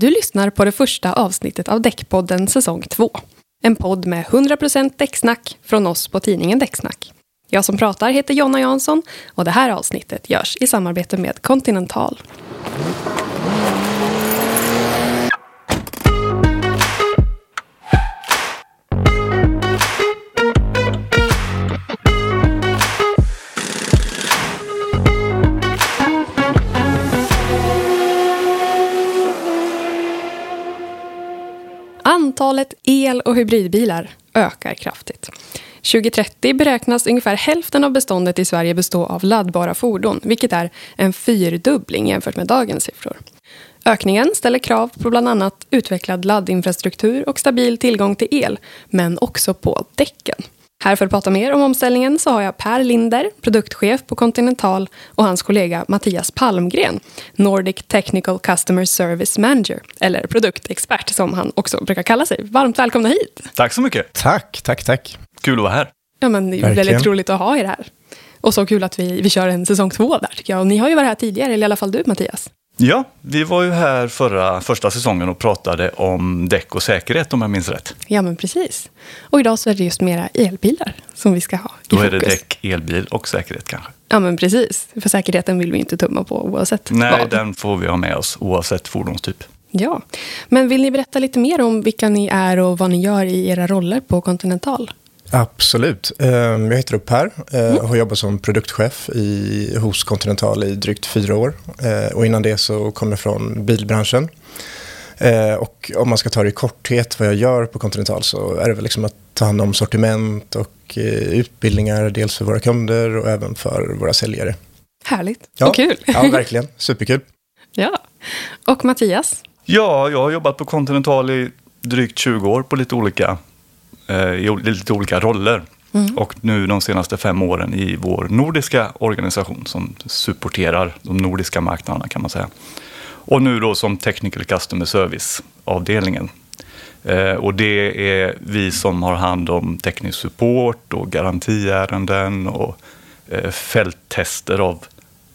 Du lyssnar på det första avsnittet av Däckpodden säsong 2. En podd med 100% däcksnack från oss på tidningen Däcksnack. Jag som pratar heter Jonna Jansson och det här avsnittet görs i samarbete med Continental. Antalet el och hybridbilar ökar kraftigt. 2030 beräknas ungefär hälften av beståndet i Sverige bestå av laddbara fordon, vilket är en fyrdubbling jämfört med dagens siffror. Ökningen ställer krav på bland annat utvecklad laddinfrastruktur och stabil tillgång till el, men också på däcken. Här för att prata mer om omställningen så har jag Per Linder, produktchef på Continental och hans kollega Mattias Palmgren, Nordic Technical Customer Service Manager, eller produktexpert som han också brukar kalla sig. Varmt välkomna hit! Tack så mycket! Tack, tack, tack. Kul att vara här. Ja, men det är Verkligen. väldigt roligt att ha er här. Och så kul att vi, vi kör en säsong två där tycker jag. Och ni har ju varit här tidigare, eller i alla fall du Mattias. Ja, vi var ju här förra, första säsongen och pratade om däck och säkerhet om jag minns rätt. Ja, men precis. Och idag så är det just mera elbilar som vi ska ha i Då är det däck, elbil och säkerhet kanske. Ja, men precis. För säkerheten vill vi inte tumma på oavsett Nej, vad. den får vi ha med oss oavsett fordonstyp. Ja, men vill ni berätta lite mer om vilka ni är och vad ni gör i era roller på Continental? Absolut. Eh, Jag heter Per och har jobbat som produktchef i, hos Continental i drygt fyra år. Eh, Och innan det så kom jag från bilbranschen. Eh, Och om man ska ta det i korthet vad jag gör på Continental så är det väl liksom att ta hand om sortiment och eh, utbildningar dels för våra kunder och även för våra säljare. Härligt Ja, och kul. Ja, verkligen. Superkul. ja. Och Mattias? Ja, jag har jobbat på Continental i drygt 20 år på lite olika, eh, i o- lite olika roller. Och nu de senaste fem åren i vår nordiska organisation som supporterar de nordiska marknaderna kan man säga. Och nu då som Technical Customer Service-avdelningen. Eh, och det är vi som har hand om teknisk support och garantiärenden och eh, fälttester av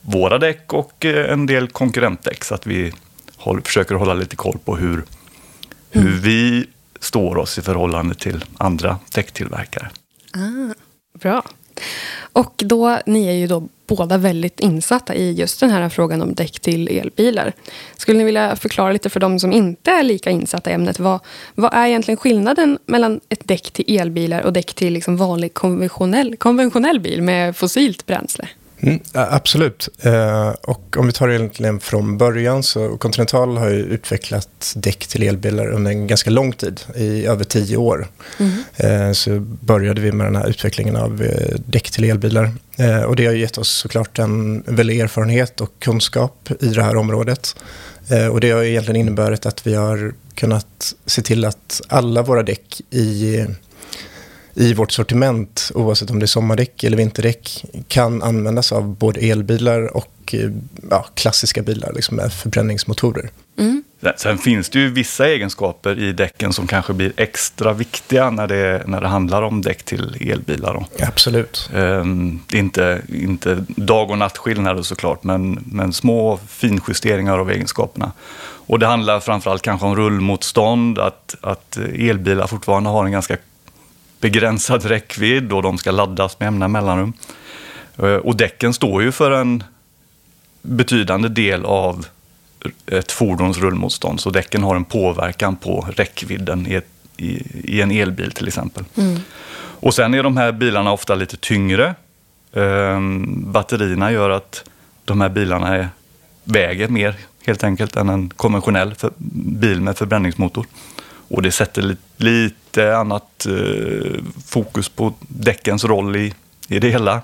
våra däck och eh, en del konkurrentdäck. Så att vi håll, försöker hålla lite koll på hur, hur vi står oss i förhållande till andra däcktillverkare. Bra. Och då, ni är ju då båda väldigt insatta i just den här frågan om däck till elbilar. Skulle ni vilja förklara lite för de som inte är lika insatta i ämnet? Vad, vad är egentligen skillnaden mellan ett däck till elbilar och däck till liksom vanlig konventionell, konventionell bil med fossilt bränsle? Mm, absolut. Eh, och om vi tar det egentligen från början så Continental har ju utvecklat däck till elbilar under en ganska lång tid, i över tio år. Eh, så började vi med den här utvecklingen av eh, däck till elbilar. Eh, och det har gett oss såklart en väldig erfarenhet och kunskap i det här området. Eh, och det har egentligen inneburit att vi har kunnat se till att alla våra däck i i vårt sortiment, oavsett om det är sommardäck eller vinterdäck, kan användas av både elbilar och eh, ja, klassiska bilar liksom med förbränningsmotorer. Sen- Sen finns det ju vissa egenskaper i däcken som kanske blir extra viktiga när det, när det handlar om däck till elbilar. Då. Absolut. Ehm, Det är inte, inte dag och nattskillnader såklart, men, men små finjusteringar av egenskaperna. Och det handlar framförallt kanske om rullmotstånd, att, att elbilar fortfarande har en ganska begränsad räckvidd och de ska laddas med jämna mellanrum. Eh, Och däcken står ju för en betydande del av ett fordons rullmotstånd, så däcken har en påverkan på räckvidden i, ett, i, i en elbil till exempel. Och sen är de här bilarna ofta lite tyngre. Ehm, batterierna gör att de här bilarna är, väger mer helt enkelt än en konventionell för, bil med förbränningsmotor. Och det sätter li, lite annat eh, fokus på däckens roll i, i det hela.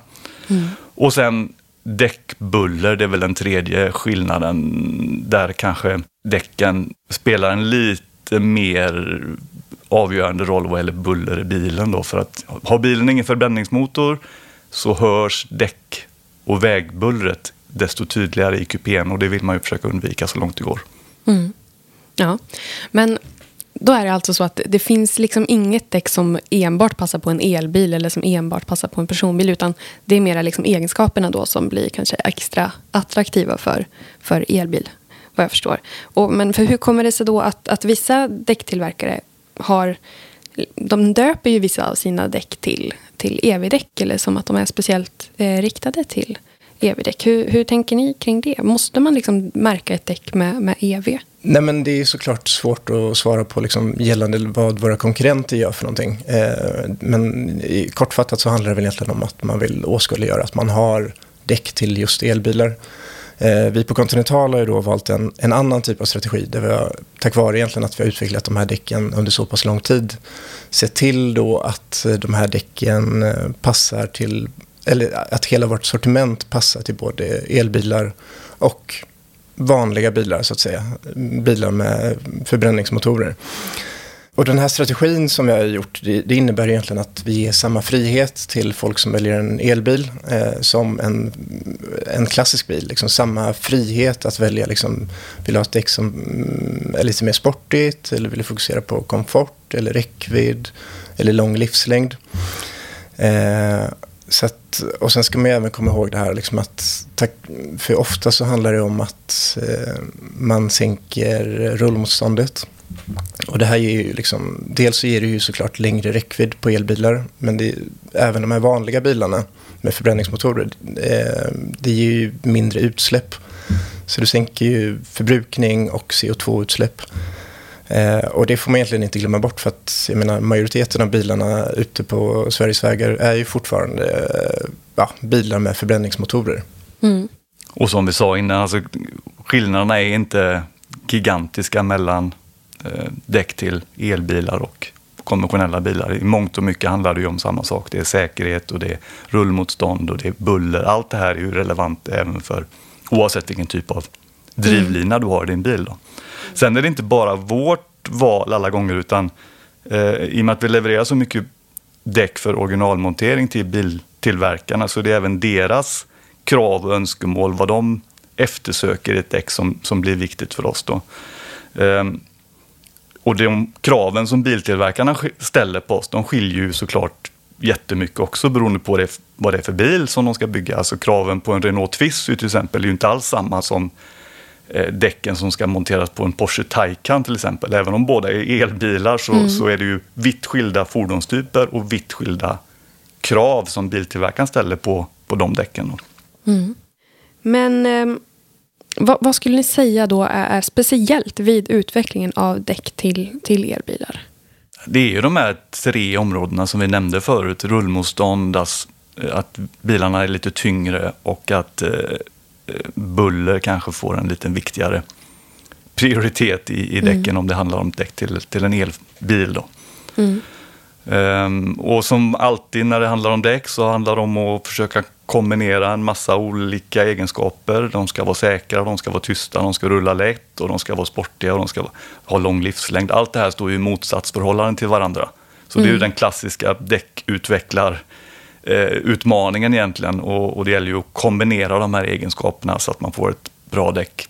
Och sen däckbuller, det är väl den tredje skillnaden. Där kanske däcken spelar en lite mer avgörande roll vad gäller buller i bilen. Då, för att har bilen ingen förbränningsmotor så hörs däck och vägbullret desto tydligare i kupén och det vill man ju försöka undvika så långt det går. Ja, men då är det alltså så att det finns liksom inget däck som enbart passar på en elbil eller som enbart passar på en personbil, utan det är mera liksom egenskaperna då som blir kanske extra attraktiva för, för elbil. Vad jag förstår. Och, men för hur kommer det sig då att, att vissa däcktillverkare har... De döper ju vissa av sina däck till, till EV-däck eller som att de är speciellt eh, riktade till EV-däck. Hur, hur tänker ni kring det? Måste man liksom märka ett däck med, med EV? Nej, men det är såklart svårt att svara på liksom gällande vad våra konkurrenter gör för någonting. Eh, men kortfattat så handlar det väl egentligen om att man vill åskådliggöra att man har däck till just elbilar. Eh, vi på Continental har ju då valt en, en annan typ av strategi där vi har, tack vare egentligen att vi har utvecklat de här däcken under så pass lång tid, sett till då att eh, de här däcken eh, passar till, eller att hela vårt sortiment passar till både elbilar och vanliga bilar så att säga. Bilar med förbränningsmotorer. Och den här strategin som vi har gjort, det, innebär egentligen att vi ger samma frihet till folk som väljer en elbil eh, som en, en klassisk bil. Liksom samma frihet att välja, liksom, vill ha ett däck som mm, är lite mer sportigt eller vill fokusera på komfort eller räckvidd eller lång livslängd. Eh, så att, och sen ska man även komma ihåg det här liksom att, för ofta så handlar det om att eh, man sänker rullmotståndet. Och det här ger ju liksom, dels så ger det ju såklart längre räckvidd på elbilar, men det, även de här vanliga bilarna med förbränningsmotorer, eh, det ger ju mindre utsläpp. Så du sänker ju förbrukning och CO2-utsläpp. Eh, och det får man egentligen inte glömma bort för att jag menar, majoriteten av bilarna ute på Sveriges vägar är ju fortfarande eh, ja, bilar med förbränningsmotorer. Mm. Och som vi sa innan, alltså, skillnaderna är inte gigantiska mellan eh, däck till elbilar och konventionella bilar. I mångt och mycket handlar det ju om samma sak. Det är säkerhet och det är rullmotstånd och det är buller. Allt det här är ju relevant även för oavsett vilken typ av drivlina mm. du har i din bil. Då. Sen är det inte bara vårt val alla gånger, utan eh, i och med att vi levererar så mycket däck för originalmontering till biltillverkarna så det är även deras krav och önskemål, vad de eftersöker i ett däck som, som blir viktigt för oss. Då. Eh, och de kraven som biltillverkarna ställer på oss, de skiljer ju såklart jättemycket också beroende på det, vad det är för bil som de ska bygga. Alltså kraven på en Renault Twizy till exempel är ju inte alls samma som däcken som ska monteras på en Porsche Taycan till exempel. Även om båda är elbilar så, mm. så är det ju vitt skilda fordonstyper och vitt skilda krav som biltillverkaren ställer på, på de däcken. Mm. Men eh, vad, vad, skulle ni säga då är, speciellt vid utvecklingen av däck till, till elbilar? Det är ju de här tre områdena som vi nämnde förut. Rullmotstånd, att bilarna är lite tyngre och att eh, buller kanske får en lite viktigare prioritet i, i däcken mm. om det handlar om däck till, till en elbil. Då. Mm. Um, och som alltid när det handlar om däck så handlar det om att försöka kombinera en massa olika egenskaper. De ska vara säkra, de ska vara tysta, de ska rulla lätt och de ska vara sportiga och de ska ha lång livslängd. Allt det här står i motsatsförhållande till varandra. Så mm. det är ju mm. den klassiska däckutvecklar utmaningen egentligen och, och det gäller ju att kombinera de här egenskaperna så att man får ett bra däck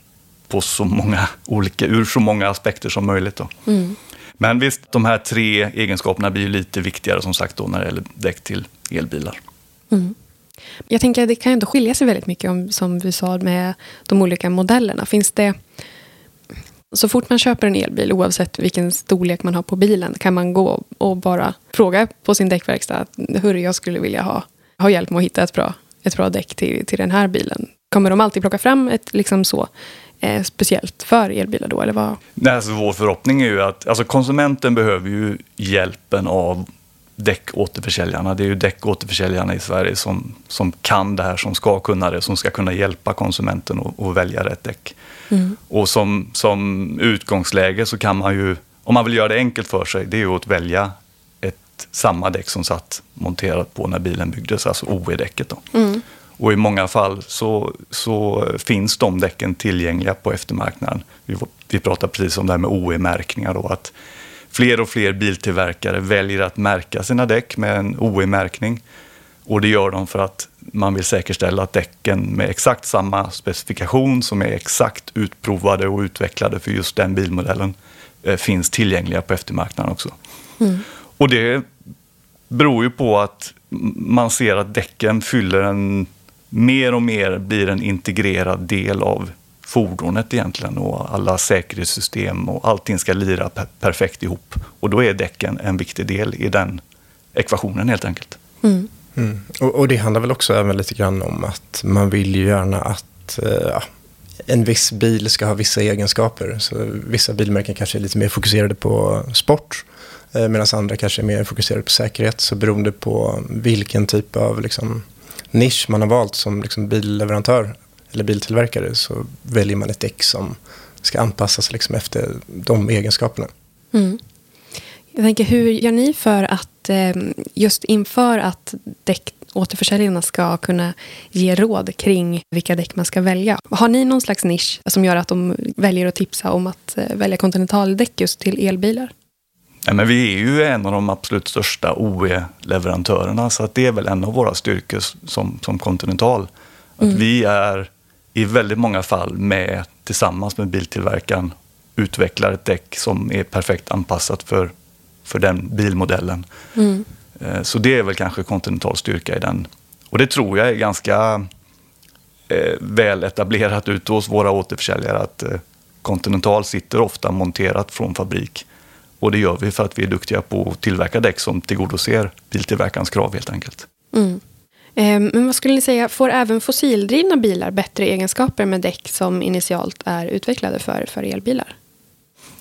på så många olika, ur så många aspekter som möjligt. Då. Mm. Men visst, de här tre egenskaperna blir ju lite viktigare som sagt då när det gäller däck till elbilar. Mm. Jag tänker att det kan ändå skilja sig väldigt mycket om, som vi sa med de olika modellerna. Finns det så fort man köper en elbil, oavsett vilken storlek man har på bilen, kan man gå och bara fråga på sin däckverkstad hurra, jag skulle vilja ha, ha hjälp med att hitta ett bra, ett bra däck till, till den här bilen. Kommer de alltid plocka fram ett liksom så, eh, speciellt för elbilar då? Eller vad? Nej, alltså, vår förhoppning är ju att alltså, konsumenten behöver ju hjälpen av däckåterförsäljarna. Det är ju däckåterförsäljarna i Sverige som, som kan det här, som ska kunna det, som ska kunna hjälpa konsumenten att välja rätt däck. Mm. Och som, som utgångsläge så kan man ju, om man vill göra det enkelt för sig, det är ju att välja ett samma däck som satt monterat på när bilen byggdes, alltså OE-däcket. Mm. Och i många fall så, så finns de däcken tillgängliga på eftermarknaden. Vi, vi pratar precis om det här med OE-märkningar då, att fler och fler biltillverkare väljer att märka sina däck med en OE-märkning. Och det gör de för att man vill säkerställa att däcken med exakt samma specifikation som är exakt utprovade och utvecklade för just den bilmodellen eh, finns tillgängliga på eftermarknaden också. Mm. Och det beror ju på att man ser att däcken fyller en mer och mer blir en integrerad del av fordonet egentligen och alla säkerhetssystem och allting ska lira per perfekt ihop. Och då är däcken en viktig del i den ekvationen helt enkelt. Mm. Mm. Och, och, det handlar väl också även lite grann om att man vill ju gärna att eh, en viss bil ska ha vissa egenskaper. Så vissa bilmärken kanske är lite mer fokuserade på sport eh, medan andra kanske är mer fokuserade på säkerhet. Så beroende på vilken typ av liksom, nisch man har valt som liksom, billeverantör eller biltillverkare så väljer man ett däck som ska anpassas liksom, efter de egenskaperna. Mm. Jag tänker, hur gör ni för att eh, just inför att däck återförsäljarna ska kunna ge råd kring vilka däck man ska välja. Har ni någon slags nisch som gör att de väljer att tipsa om att eh, välja Continental-däck just till elbilar? Nej, men vi är ju en av de absolut största OE-leverantörerna så att det är väl en av våra styrkor som, som Continental. Att mm. Vi är i väldigt många fall med tillsammans med biltillverkaren utvecklar ett däck som är perfekt anpassat för, för den bilmodellen. Mm. Eh, så det är väl kanske Continentals styrka i den. Och det tror jag är ganska eh, väl etablerat ute hos våra återförsäljare att eh, Continental sitter ofta monterat från fabrik. Och det gör vi för att vi är duktiga på att tillverka däck som tillgodoser biltillverkarens krav helt enkelt. Mm. Men vad skulle ni säga, får även fossildrivna bilar bättre egenskaper med däck som initialt är utvecklade för, för elbilar?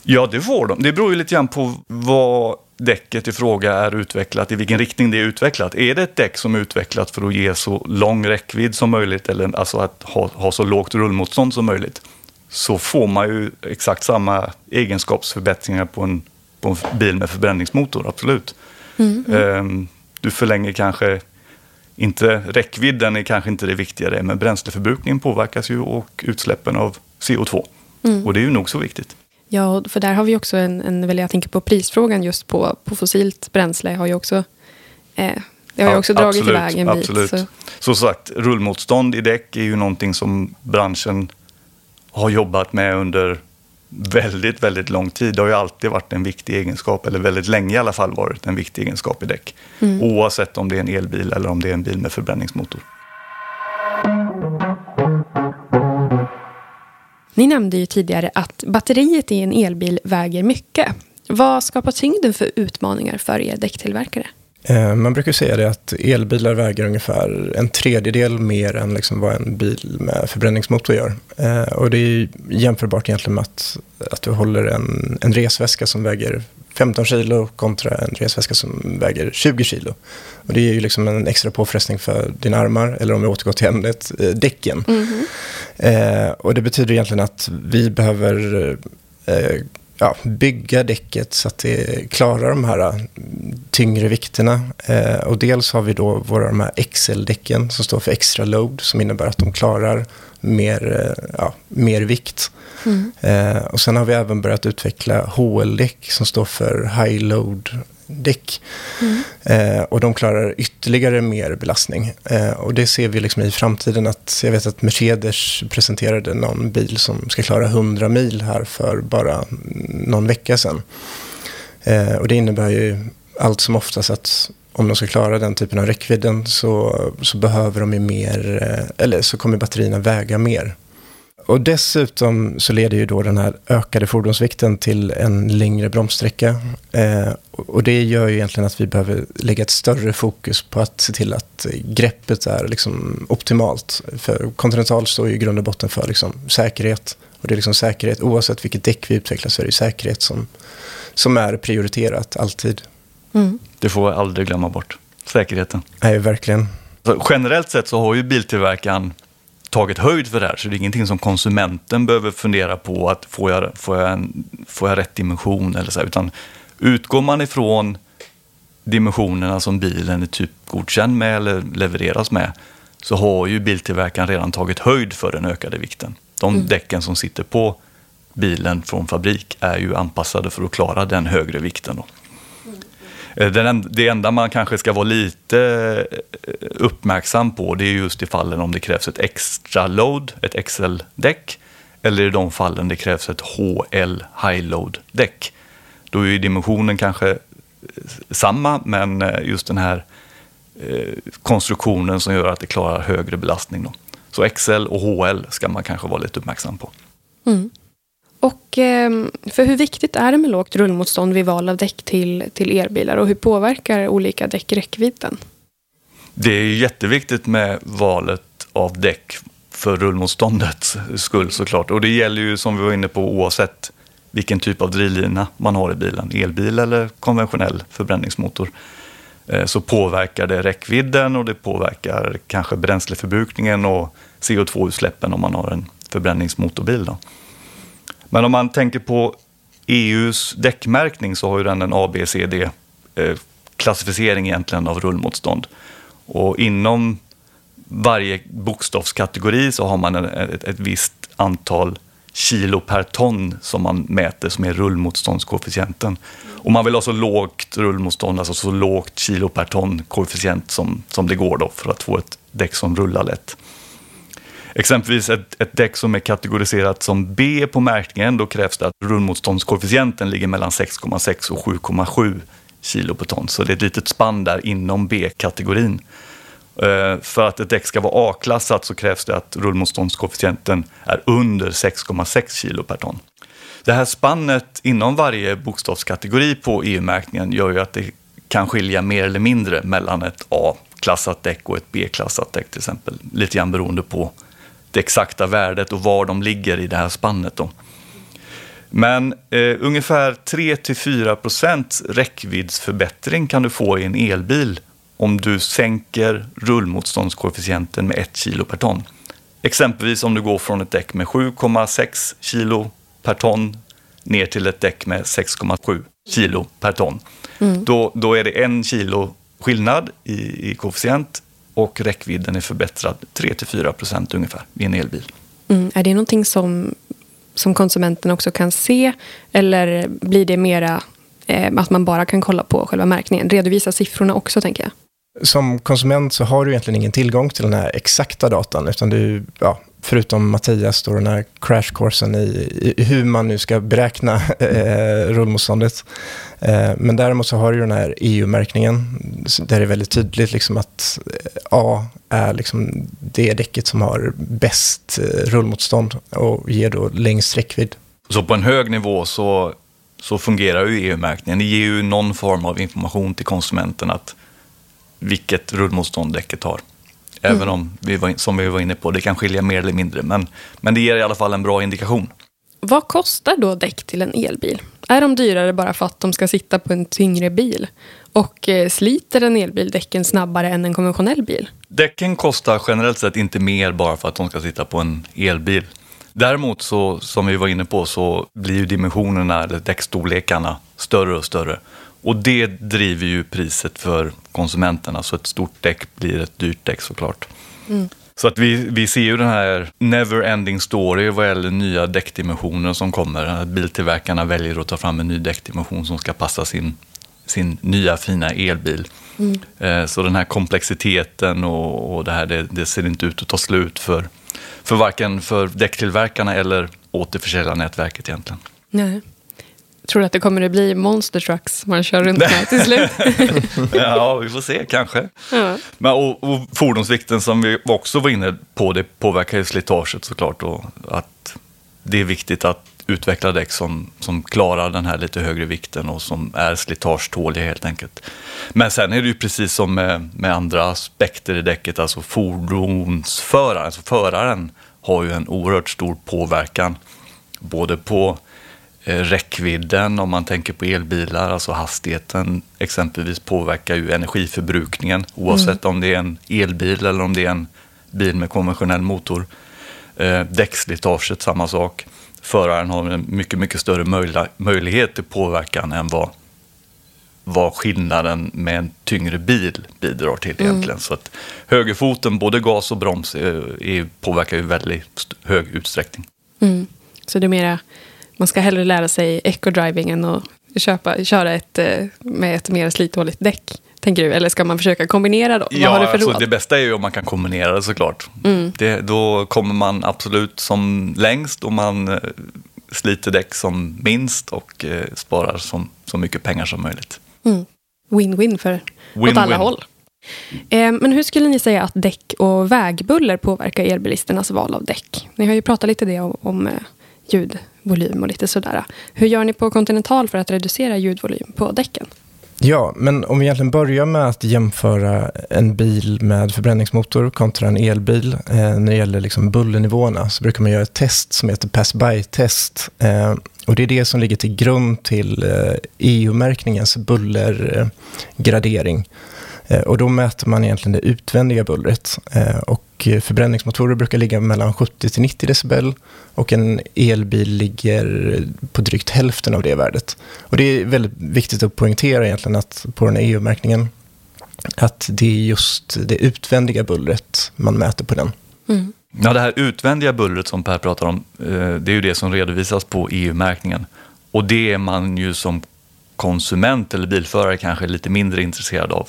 Ja, det får de. Det beror ju lite grann på vad däcket i fråga är utvecklat, i vilken riktning det är utvecklat. Är det ett däck som är utvecklat för att ge så lång räckvidd som möjligt, eller alltså att ha, ha så lågt rullmotstånd som möjligt, så får man ju exakt samma egenskapsförbättringar på en, på en bil med förbränningsmotor, absolut. Mm, mm. Du förlänger kanske inte, räckvidden är kanske inte det viktiga, men bränsleförbrukningen påverkas ju och utsläppen av CO2. Mm. Och det är ju nog så viktigt. Ja, för där har vi också en, en jag tänker på prisfrågan just på, på fossilt bränsle har ju också eh, det har ju också ja, dragit absolut, iväg en absolut. bit. Så. så sagt, rullmotstånd i däck är ju någonting som branschen har jobbat med under väldigt, väldigt lång tid. Det har ju alltid varit en viktig egenskap, eller väldigt länge i alla fall varit en viktig egenskap i däck. Mm. Oavsett om det är en elbil eller om det är en bil med förbränningsmotor. Ni nämnde ju tidigare att batteriet i en elbil väger mycket. Vad skapar tyngden för utmaningar för er däcktillverkare? Eh, man brukar säga det att elbilar väger ungefär en tredjedel mer än liksom vad en bil med förbränningsmotor gör. Eh, och det är jämförbart egentligen med att, att du håller en, en resväska som väger 15 kilo kontra en resväska som väger 20 kilo. Och det är ju liksom en extra påfrestning för dina armar, eller om vi återgår till ämnet, eh, däcken. Mm -hmm. eh, och det betyder egentligen att vi behöver eh, ja, bygga däcket så att det klarar de här äh, tyngre vikterna. Eh, och dels har vi då våra de här XL-däcken som står för extra load som innebär att de klarar mer, eh, ja, mer vikt. Mm. Eh, och sen har vi även börjat utveckla HL-däck som står för high load däck. Mm. Eh, och de klarar ytterligare mer belastning. Eh, och det ser vi liksom i framtiden. att Jag vet att Mercedes presenterade någon bil som ska klara 100 mil här för bara någon vecka sedan. Eh, och det innebär ju allt som oftast att om de ska klara den typen av räckvidden så, så behöver de ju mer, eh, eller så kommer batterierna väga mer. Och dessutom så leder ju då den här ökade fordonsvikten till en längre bromssträcka. Eh, och det gör ju egentligen att vi behöver lägga ett större fokus på att se till att greppet är liksom optimalt. För Continental står ju i grund och botten för liksom säkerhet. Och det är liksom säkerhet, oavsett vilket däck vi utvecklar så är det säkerhet som, som är prioriterat alltid. Mm. Det får vi aldrig glömma bort, säkerheten. Nej, verkligen. Så generellt sett så har ju biltillverkaren tagit höjd för det här. Så det är ingenting som konsumenten behöver fundera på att får jag, får jag, en, får jag rätt dimension eller så. Här, utan utgår man ifrån dimensionerna som bilen är typgodkänd med eller levereras med så har ju biltillverkaren redan tagit höjd för den ökade vikten. De mm. däcken som sitter på bilen från fabrik är ju anpassade för att klara den högre vikten. Då. Eh, den, det enda man kanske ska vara lite eh, uppmärksam på det är just i fallen om det krävs ett extra load, ett XL-däck, eller i de fallen det krävs ett HL, high load-däck. Då är ju dimensionen kanske eh, samma, men just den här konstruktionen som gör att det klarar högre belastning. Då. Så Så XL och HL ska man kanske vara lite uppmärksam på. Mm. Och ehm, för hur viktigt är det med lågt rullmotstånd vid val av däck till, till elbilar och hur påverkar olika däck räckvidden? Det är jätteviktigt med valet av däck för rullmotståndets skull såklart. Och det gäller ju som vi var inne på oavsett vilken typ av drivlina man har i bilen, elbil eller konventionell förbränningsmotor, eh, så påverkar det räckvidden och det påverkar kanske bränsleförbrukningen och CO2-utsläppen om man har en förbränningsmotorbil. Då. Men om man tänker på EUs däckmärkning så har ju den en ABCD-klassificering eh, egentligen av rullmotstånd. Och inom varje bokstavskategori så har man ett, ett visst antal kilo per ton som man mäter som är rullmotståndskoefficienten. Och man vill ha så lågt rullmotstånd, alltså så lågt kilo per ton koefficient som, som det går då för att få ett däck som rullar lätt. Exempelvis ett, ett däck som är kategoriserat som B på märkningen, då krävs det att rullmotståndskoefficienten ligger mellan 6,6 och 7,7 kilo per ton. Så det är ett litet spann där inom B-kategorin. Eh, för att ett däck ska vara A-klassat så krävs det att rullmotståndskoefficienten är under 6,6 kilo per ton. Det här spannet inom varje bokstavskategori på EU-märkningen gör ju att det kan skilja mer eller mindre mellan ett A-klassat däck och ett B-klassat däck till exempel. Lite grann beroende på det exakta värdet och var de ligger i det här spannet. Då. Men eh, ungefär 3-4% räckviddsförbättring kan du få i en elbil om du sänker rullmotståndskoefficienten med 1 kilo per ton. Exempelvis om du går från ett däck med 7,6 kilo per ton ner till ett däck med 6,7 kilo per ton. Mm. Då, då är det en kilo skillnad i, i koefficient och räckvidden är förbättrad 3-4 procent ungefär i en elbil. Mm. Är det någonting som, som konsumenten också kan se eller blir det mera eh, att man bara kan kolla på själva märkningen? Redovisa siffrorna också tänker jag. Som konsument så har du egentligen ingen tillgång till den här exakta datan, utan du, ja, förutom Mattias, då den här crashkursen i, i, hur man nu ska beräkna eh, rullmotståndet. Eh, men däremot så har du den här EU-märkningen, där det är väldigt tydligt liksom att eh, A är liksom det däcket som har bäst eh, rullmotstånd och ger då längst räckvidd. Så på en hög nivå så, så fungerar ju EU-märkningen. Det ger ju någon form av information till konsumenten att vilket rullmotstånd däcket har. Även mm. om, vi var, som vi var inne på, det kan skilja mer eller mindre. Men, men det ger i alla fall en bra indikation. Vad kostar då däck till en elbil? Är de dyrare bara för att de ska sitta på en tyngre bil? Och eh, sliter en elbil däcken snabbare än en konventionell bil? Däcken kostar generellt sett inte mer bara för att de ska sitta på en elbil. Däremot, så, som vi var inne på, så blir ju dimensionerna, eller däckstorlekarna, större och större. Och det driver ju priset för konsumenterna, så ett stort däck blir ett dyrt däck såklart. Mm. Så att vi, vi ser ju den här never-ending story vad gäller nya däckdimensioner som kommer. Biltillverkarna väljer att ta fram en ny däckdimension som ska passa sin, sin nya fina elbil. Mm. Eh, så den här komplexiteten och, och det här, det, det, ser inte ut att ta slut för, för varken för däcktillverkarna eller återförsäljarnätverket egentligen. Nej. Tror du att det kommer att bli monster trucks man kör runt med till slut? ja, vi får se kanske. Ja. Men, och, och fordonsvikten som vi också var inne på, det påverkar ju slitaget såklart. Och att det är viktigt att utveckla däck som, som klarar den här lite högre vikten och som är slitagetåliga helt enkelt. Men sen är det ju precis som med, med andra aspekter i däcket, alltså fordonsföraren, alltså föraren har ju en oerhört stor påverkan både på räckvidden om man tänker på elbilar, alltså hastigheten exempelvis påverkar ju energiförbrukningen oavsett mm. om det är en elbil eller om det är en bil med konventionell motor. Eh, däckslitaget, samma sak. Föraren har en mycket, mycket större möjlighet till påverkan än vad, vad skillnaden med en tyngre bil bidrar till mm. egentligen. Så att högerfoten, både gas och broms, är, påverkar ju väldigt hög utsträckning. Mm. Så det är mera man ska hellre lära sig eco-driving än att köpa, köra ett, eh, med ett mer slithåligt däck. Tänker du? Eller ska man försöka kombinera då? Ja, Vad har du för alltså, råd? det bästa är ju om man kan kombinera det såklart. Mm. Det, då kommer man absolut som längst och man eh, sliter däck som minst och eh, sparar som, så mycket pengar som möjligt. Mm. Win-win för, win, åt alla win. håll. Eh, men hur skulle ni säga att däck och vägbuller påverkar elbilisternas val av däck? Ni har ju pratat lite det om, om eh, volym och lite sådär. Hur gör ni på Continental för att reducera ljudvolym på däcken? Ja, men om vi egentligen börjar med att jämföra en bil med förbränningsmotor kontra en elbil eh, när det gäller liksom bullernivåerna så brukar man göra ett test som heter pass-by-test. Eh, och det är det som ligger till grund till eh, EU-märkningens bullergradering. Eh, och då mäter man egentligen det utvändiga bullret. Eh, och förbränningsmotorer brukar ligga mellan 70 till 90 decibel och en elbil ligger på drygt hälften av det värdet. Och det är väldigt viktigt att poängtera egentligen att på den här EU-märkningen att det är just det utvändiga bullret man mäter på den. Mm. Ja, det här utvändiga bullret som Per pratar om, eh, det är ju det som redovisas på EU-märkningen. Och det är man ju som konsument eller bilförare kanske lite mindre intresserad av.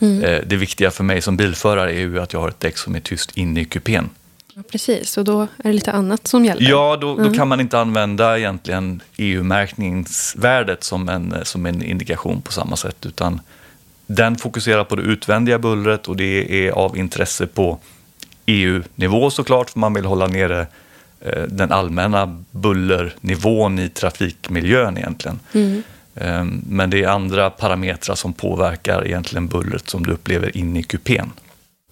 Mm. Eh, det viktiga för mig som bilförare är ju att jag har ett däck som är tyst inne i kupén. Ja, precis, och då är det lite annat som gäller. Ja, då, mm. då kan man inte använda egentligen EU-märkningsvärdet som en, som en indikation på samma sätt. Utan den fokuserar på det utvändiga bullret och det är av intresse på EU-nivå såklart, för man vill hålla nere eh, den allmänna bullernivån i trafikmiljön egentligen. Mm. Ehm, men det är andra parametrar som påverkar egentligen bullret som du upplever inne i kupén.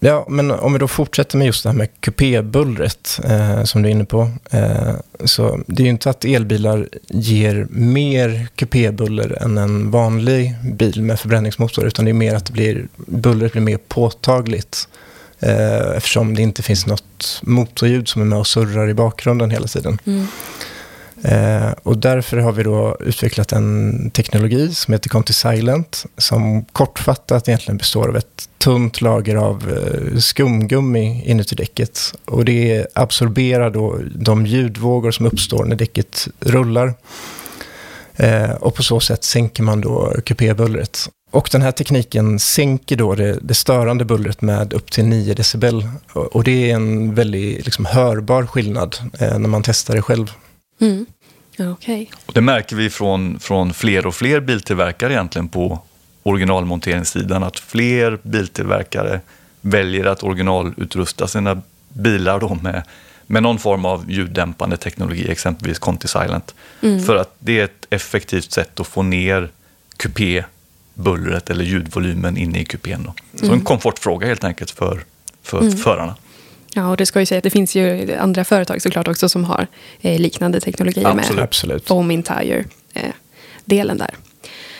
Ja, men om vi då fortsätter med just det här med kupébullret eh, som du är inne på. Eh, så det är ju inte att elbilar ger mer kupébuller än en vanlig bil med förbränningsmotor, utan det är mer att det blir, bullret blir mer påtagligt eh, eftersom det inte finns något motorljud som är med och surrar i bakgrunden hela tiden. Mm. Eh, och därför har vi då utvecklat en teknologi som heter Conti Silent som kortfattat egentligen består av ett tunt lager av eh, skumgummi inuti däcket. Och det absorberar då de ljudvågor som uppstår när däcket rullar. Eh, och på så sätt sänker man då kupébullret. Och den här tekniken sänker då det, det, störande bullret med upp till 9 decibel. Och det är en väldigt liksom, hörbar skillnad eh, när man testar det själv. Mm. Okay. Och det märker vi från, från fler och fler biltillverkare egentligen på originalmonteringssidan att fler biltillverkare väljer att originalutrusta sina bilar då med, med någon form av ljuddämpande teknologi, exempelvis Conti Silent. Mm. För att det är ett effektivt sätt att få ner kupébullret eller ljudvolymen inne i kupén. Då. Så mm. en komfortfråga helt enkelt för, för mm. förarna. Ja, och det ska ju säga att det finns ju andra företag såklart också som har eh, liknande teknologier absolut, med absolut. Foam Entire-delen eh, där.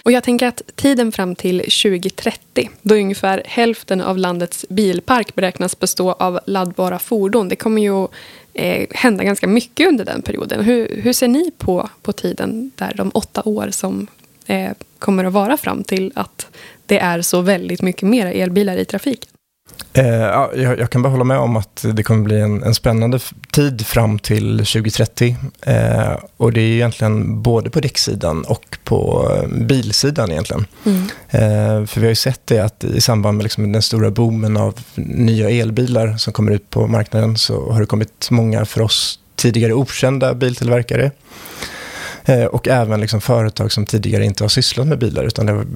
Och jag tänker att tiden fram till 2030, då ungefär hälften av landets bilpark beräknas bestå av laddbara fordon, det kommer ju eh, hända ganska mycket under den perioden. Hur, hur ser ni på, på tiden där, de åtta år som eh, kommer att vara fram till att det är så väldigt mycket mer elbilar i trafiken? Eh, ja, jag, kan bara hålla med om att det kommer bli en, en spännande tid fram till 2030. Eh, och det är egentligen både på däcksidan och på eh, bilsidan egentligen. Mm. Eh, för vi har ju sett det att i samband med liksom den stora boomen av nya elbilar som kommer ut på marknaden så har det kommit många för oss tidigare okända biltillverkare Eh, och även liksom företag som tidigare inte har sysslat med bilar utan det var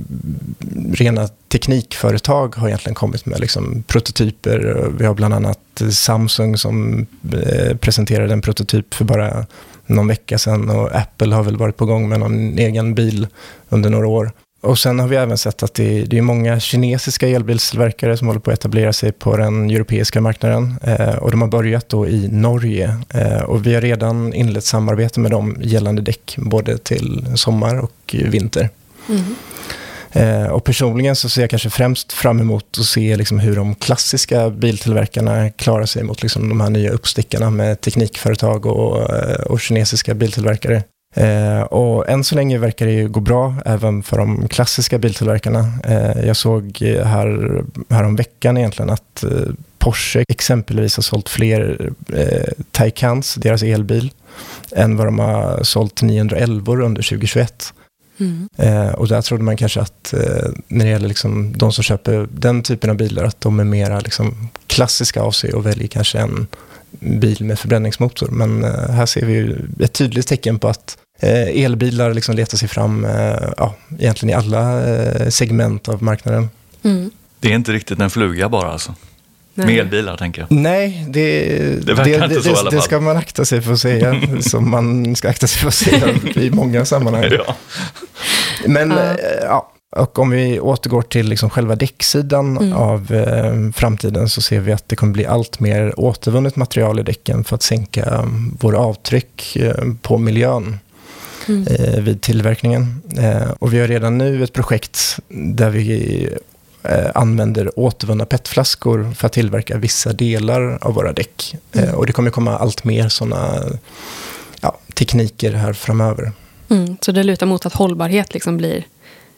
rena teknikföretag har egentligen kommit med liksom prototyper. Vi har bland annat Samsung som eh, presenterade en prototyp för bara någon vecka sedan och Apple har väl varit på gång med någon egen bil under några år. Och sen har vi även sett att det är, det är många kinesiska elbilstillverkare som håller på att etablera sig på den europeiska marknaden. Eh, och de har börjat då i Norge. Eh, och vi har redan inlett samarbete med dem gällande däck både till sommar och vinter. Mm. Eh, och personligen så ser jag kanske främst fram emot att se liksom hur de klassiska biltillverkarna klarar sig mot liksom de här nya uppstickarna med teknikföretag och, och kinesiska biltillverkare. Eh, och än så länge verkar det ju gå bra även för de klassiska biltillverkarna. Eh, jag såg här, här om veckan egentligen att eh, Porsche exempelvis har sålt fler eh, Taycans, deras elbil, än vad de har sålt 911 under 2021. Mm. Eh, och där trodde man kanske att eh, när det gäller liksom de som köper den typen av bilar, att de är mera liksom klassiska av sig och väljer kanske en bil med förbränningsmotor. Men eh, här ser vi ett tydligt tecken på att eh, elbilar liksom letar sig fram eh, ja, egentligen i alla segment av marknaden. Mm. Det är inte riktigt en fluga bara alltså. Nej. Med elbilar tänker jag. Nej, det, Det alla det fall. ska man akta sig för att säga, som man ska akta sig för att säga i många sammanhang. Ja. Men Ja. ja, och om vi återgår till liksom själva däcksidan Mm. av eh, framtiden så ser vi att det kommer bli allt mer återvunnet material i däcken för att sänka um, våra avtryck eh, på miljön Mm. eh, vid tillverkningen. Eh, och vi har redan nu ett projekt där vi eh, använder återvunna petflaskor för att tillverka vissa delar av våra däck. Eh, Mm. och det kommer komma allt mer sådana ja, tekniker här framöver. Mm. Så det lutar mot att hållbarhet liksom blir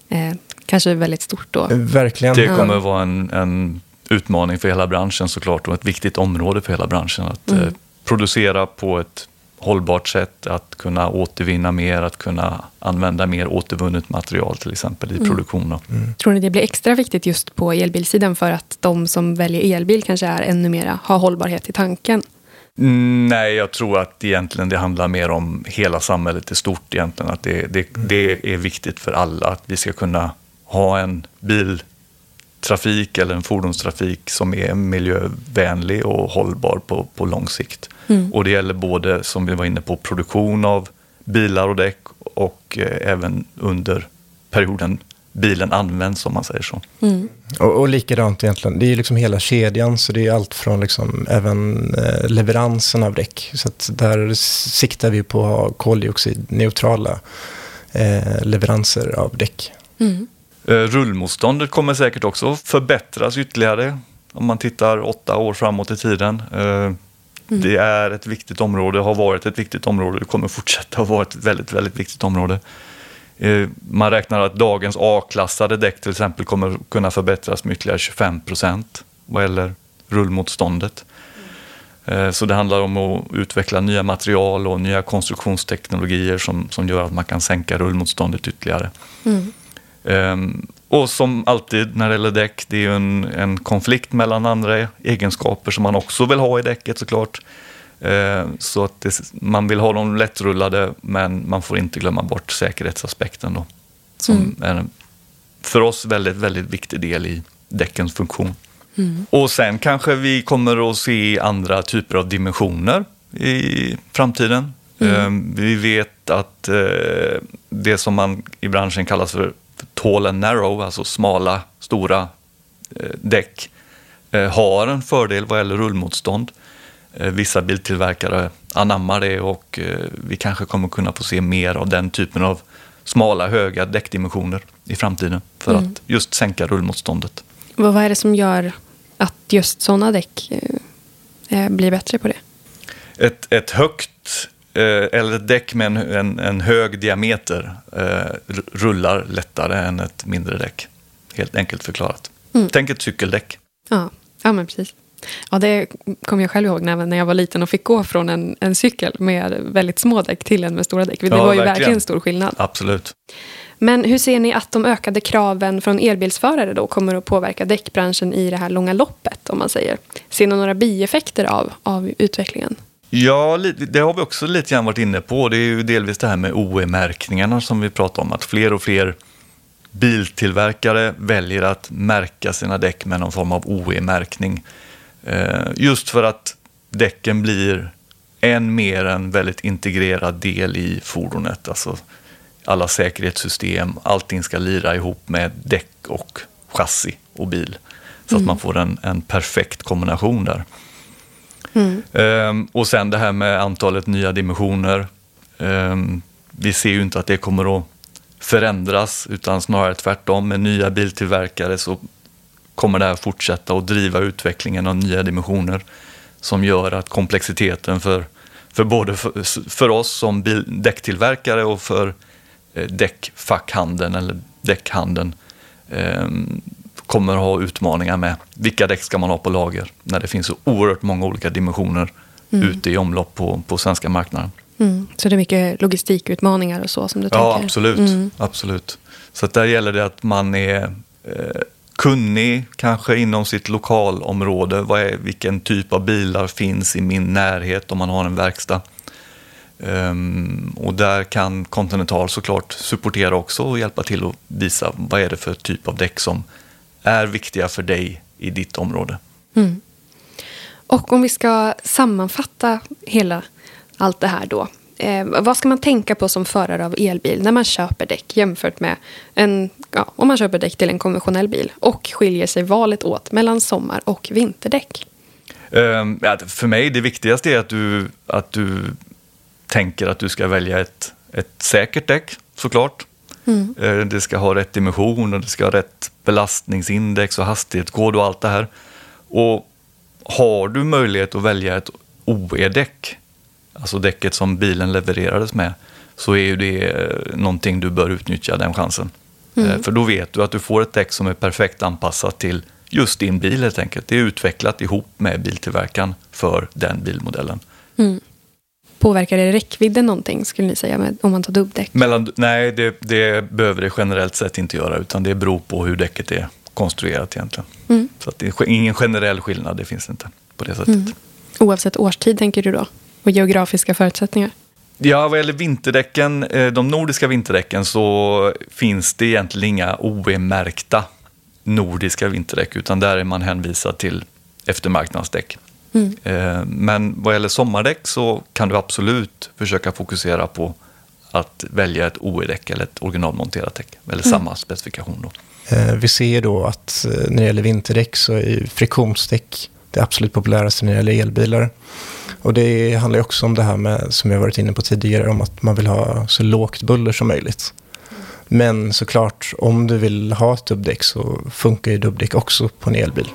eh, kanske väldigt stort då. Eh, Verkligen. Det kommer vara en, en utmaning för hela branschen såklart och ett viktigt område för hela branschen. Att Mm. eh, producera på ett hållbart sätt, att kunna återvinna mer, att kunna använda mer återvunnet material till exempel i Mm. produktion. då. Tror ni det blir extra viktigt just på elbilsidan för att de som väljer elbil kanske är ännu mera, har hållbarhet i tanken? Mm, Nej, jag tror att egentligen det handlar mer om hela samhället i stort egentligen. Att det, det, det är viktigt för alla att vi ska kunna ha en biltrafik eller en fordonstrafik som är miljövänlig och hållbar på, på lång sikt. Mm. Och det gäller både, som vi var inne på, produktion av bilar och däck och eh, även under perioden bilen används, om man säger så. Mm. Och, och likadant egentligen, det är ju liksom hela kedjan, så det är allt från liksom även eh, leveransen av däck. Så att där siktar vi på att ha koldioxidneutrala eh, leveranser av däck. Mm. Eh, Rullmotståndet kommer säkert också förbättras ytterligare om man tittar åtta år framåt i tiden. Eh, Det är ett viktigt område, har varit ett viktigt område, det kommer fortsätta att vara ett väldigt, väldigt viktigt område. Eh, Man räknar att dagens A-klassade däck till exempel kommer kunna förbättras med ytterligare 25 procent vad gäller rullmotståndet. Så det handlar om att utveckla nya material och nya konstruktionsteknologier som, som gör att man kan sänka rullmotståndet ytterligare. Mm. Ehm, och som alltid när det gäller däck, det är ju en, en konflikt mellan andra egenskaper som man också vill ha i däcket såklart. Ehm, så att det, man vill ha dem lättrullade men man får inte glömma bort säkerhetsaspekten då. Som Mm. är en, för oss väldigt, väldigt viktig del i däckens funktion. Mm. Och sen kanske vi kommer att se andra typer av dimensioner i framtiden. Mm. Ehm, Vi vet att eh, det som man i branschen kallas för tall and narrow, alltså smala, stora eh, däck, eh, har en fördel vad gäller rullmotstånd. Eh, Vissa biltillverkare anammar det och eh, vi kanske kommer kunna få se mer av den typen av smala, höga däckdimensioner i framtiden för Mm. att just sänka rullmotståndet. Vad är det som gör att just sådana däck eh, eh, blir bättre på det? ett, ett högt eller ett däck med en, en, en hög diameter eh, rullar lättare än ett mindre däck. Helt enkelt förklarat. Mm. Tänk ett cykeldäck. Ja, ja men precis. Ja, det kommer jag själv ihåg när, när jag var liten och fick gå från en, en cykel med väldigt små däck till en med stora däck. Det Ja, var ju verkligen. verkligen stor skillnad. Absolut. Men hur ser ni att de ökade kraven från elbilsförare då kommer att påverka däckbranschen i det här långa loppet, om man säger? Ser ni några bieffekter av, av utvecklingen? Ja, det har vi också lite grann varit inne på. Det är ju delvis det här med OE-märkningarna som vi pratar om. Att fler och fler biltillverkare väljer att märka sina däck med någon form av OE-märkning. Eh, Just för att däcken blir än mer en väldigt integrerad del i fordonet. Alltså alla säkerhetssystem, allting ska lira ihop med däck och chassi och bil. Så att man får en, en perfekt kombination där. Ehm, och sen det här med antalet nya dimensioner. Ehm, vi ser ju inte att det kommer att förändras utan snarare tvärtom. Med nya biltillverkare så kommer det här fortsätta att driva utvecklingen av nya dimensioner som gör att komplexiteten för, för både för, för oss som bil, däcktillverkare och för eh, däckfackhandeln eller däckhandeln eh, kommer att ha utmaningar med vilka däck ska man ha på lager när det finns så oerhört många olika dimensioner ute i omlopp på, på svenska marknaden. Mm. Så det är mycket logistikutmaningar och så som du Ja, tänker? absolut. Mm. absolut. Så där gäller det att man är eh, kunnig kanske inom sitt lokalområde. Vad är, vilken typ av bilar finns i min närhet om man har en verkstad? Ehm, och där kan Continental såklart supportera också och hjälpa till att visa vad är det för typ av däck som är viktiga för dig i ditt område. Mm. Och om vi ska sammanfatta hela allt det här då. Eh, vad ska man tänka på som förare av elbil när man köper däck jämfört med en, ja, om man köper däck till en konventionell bil och skiljer sig valet åt mellan sommar och vinterdäck? Ja, för mig det viktigaste är att du, att du tänker att du ska välja ett, ett säkert däck såklart. Mm. Uh, det ska ha rätt dimension och det ska ha rätt belastningsindex och hastighetskod och allt det här. Och har du möjlighet att välja ett OE-däck, alltså däcket som bilen levererades med, så är det eh, någonting du bör utnyttja, den chansen. Mm. Eh, för då vet du att du får ett däck som är perfekt anpassat till just din bil helt enkelt. Det är utvecklat ihop med biltillverkaren för den bilmodellen. Mm. Påverkar det räckvidden någonting, skulle ni säga, med, om man tar dubbdäck? Mellan, nej, det, det, behöver det generellt sett inte göra, utan det beror på hur däcket är konstruerat egentligen. Mm. Så att det är ingen generell skillnad, det finns inte på det sättet. Mm. Oavsett årstid, tänker du då? Och geografiska förutsättningar? Ja, vad gäller vinterdäcken, eh, de nordiska vinterdäcken så finns det egentligen inga OE-märkta nordiska vinterdäck, utan där är man hänvisad till eftermarknadsdäck. Mm. Eh, men vad gäller sommardäck så kan du absolut försöka fokusera på att välja ett OE-däck eller ett originalmonterat däck, eller mm. samma specifikation. Då. Eh, vi ser då att eh, när det gäller vinterdäck så är friktionsdäck det absolut populäraste när det gäller elbilar. Och det handlar också om det här med, som jag varit inne på tidigare, om att man vill ha så lågt buller som möjligt. Men såklart, om du vill ha ett dubbdäck så funkar ju dubbdäck också på en elbil.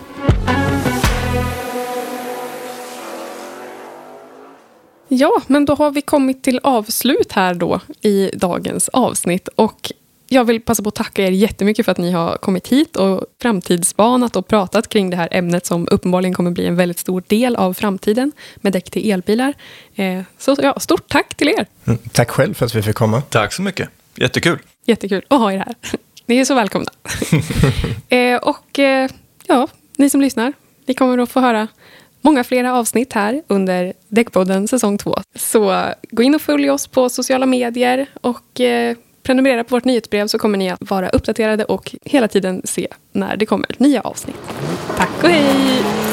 Ja, men då har vi kommit till avslut här då i dagens avsnitt. Och jag vill passa på att tacka er jättemycket för att ni har kommit hit och framtidsspanat och pratat kring det här ämnet som uppenbarligen kommer bli en väldigt stor del av framtiden med däck till elbilar. Eh, så ja, stort tack till er! Mm, tack själv för att vi fick komma. Tack så mycket, jättekul! Jättekul att ha er här. Ni är så välkomna. Eh, och eh, ja, ni som lyssnar, ni kommer att få höra många flera avsnitt här under Däckpodden säsong 2. Så gå in och följ oss på sociala medier och eh, prenumerera på vårt nyhetsbrev så kommer ni att vara uppdaterade och hela tiden se när det kommer nya avsnitt. Tack och hej!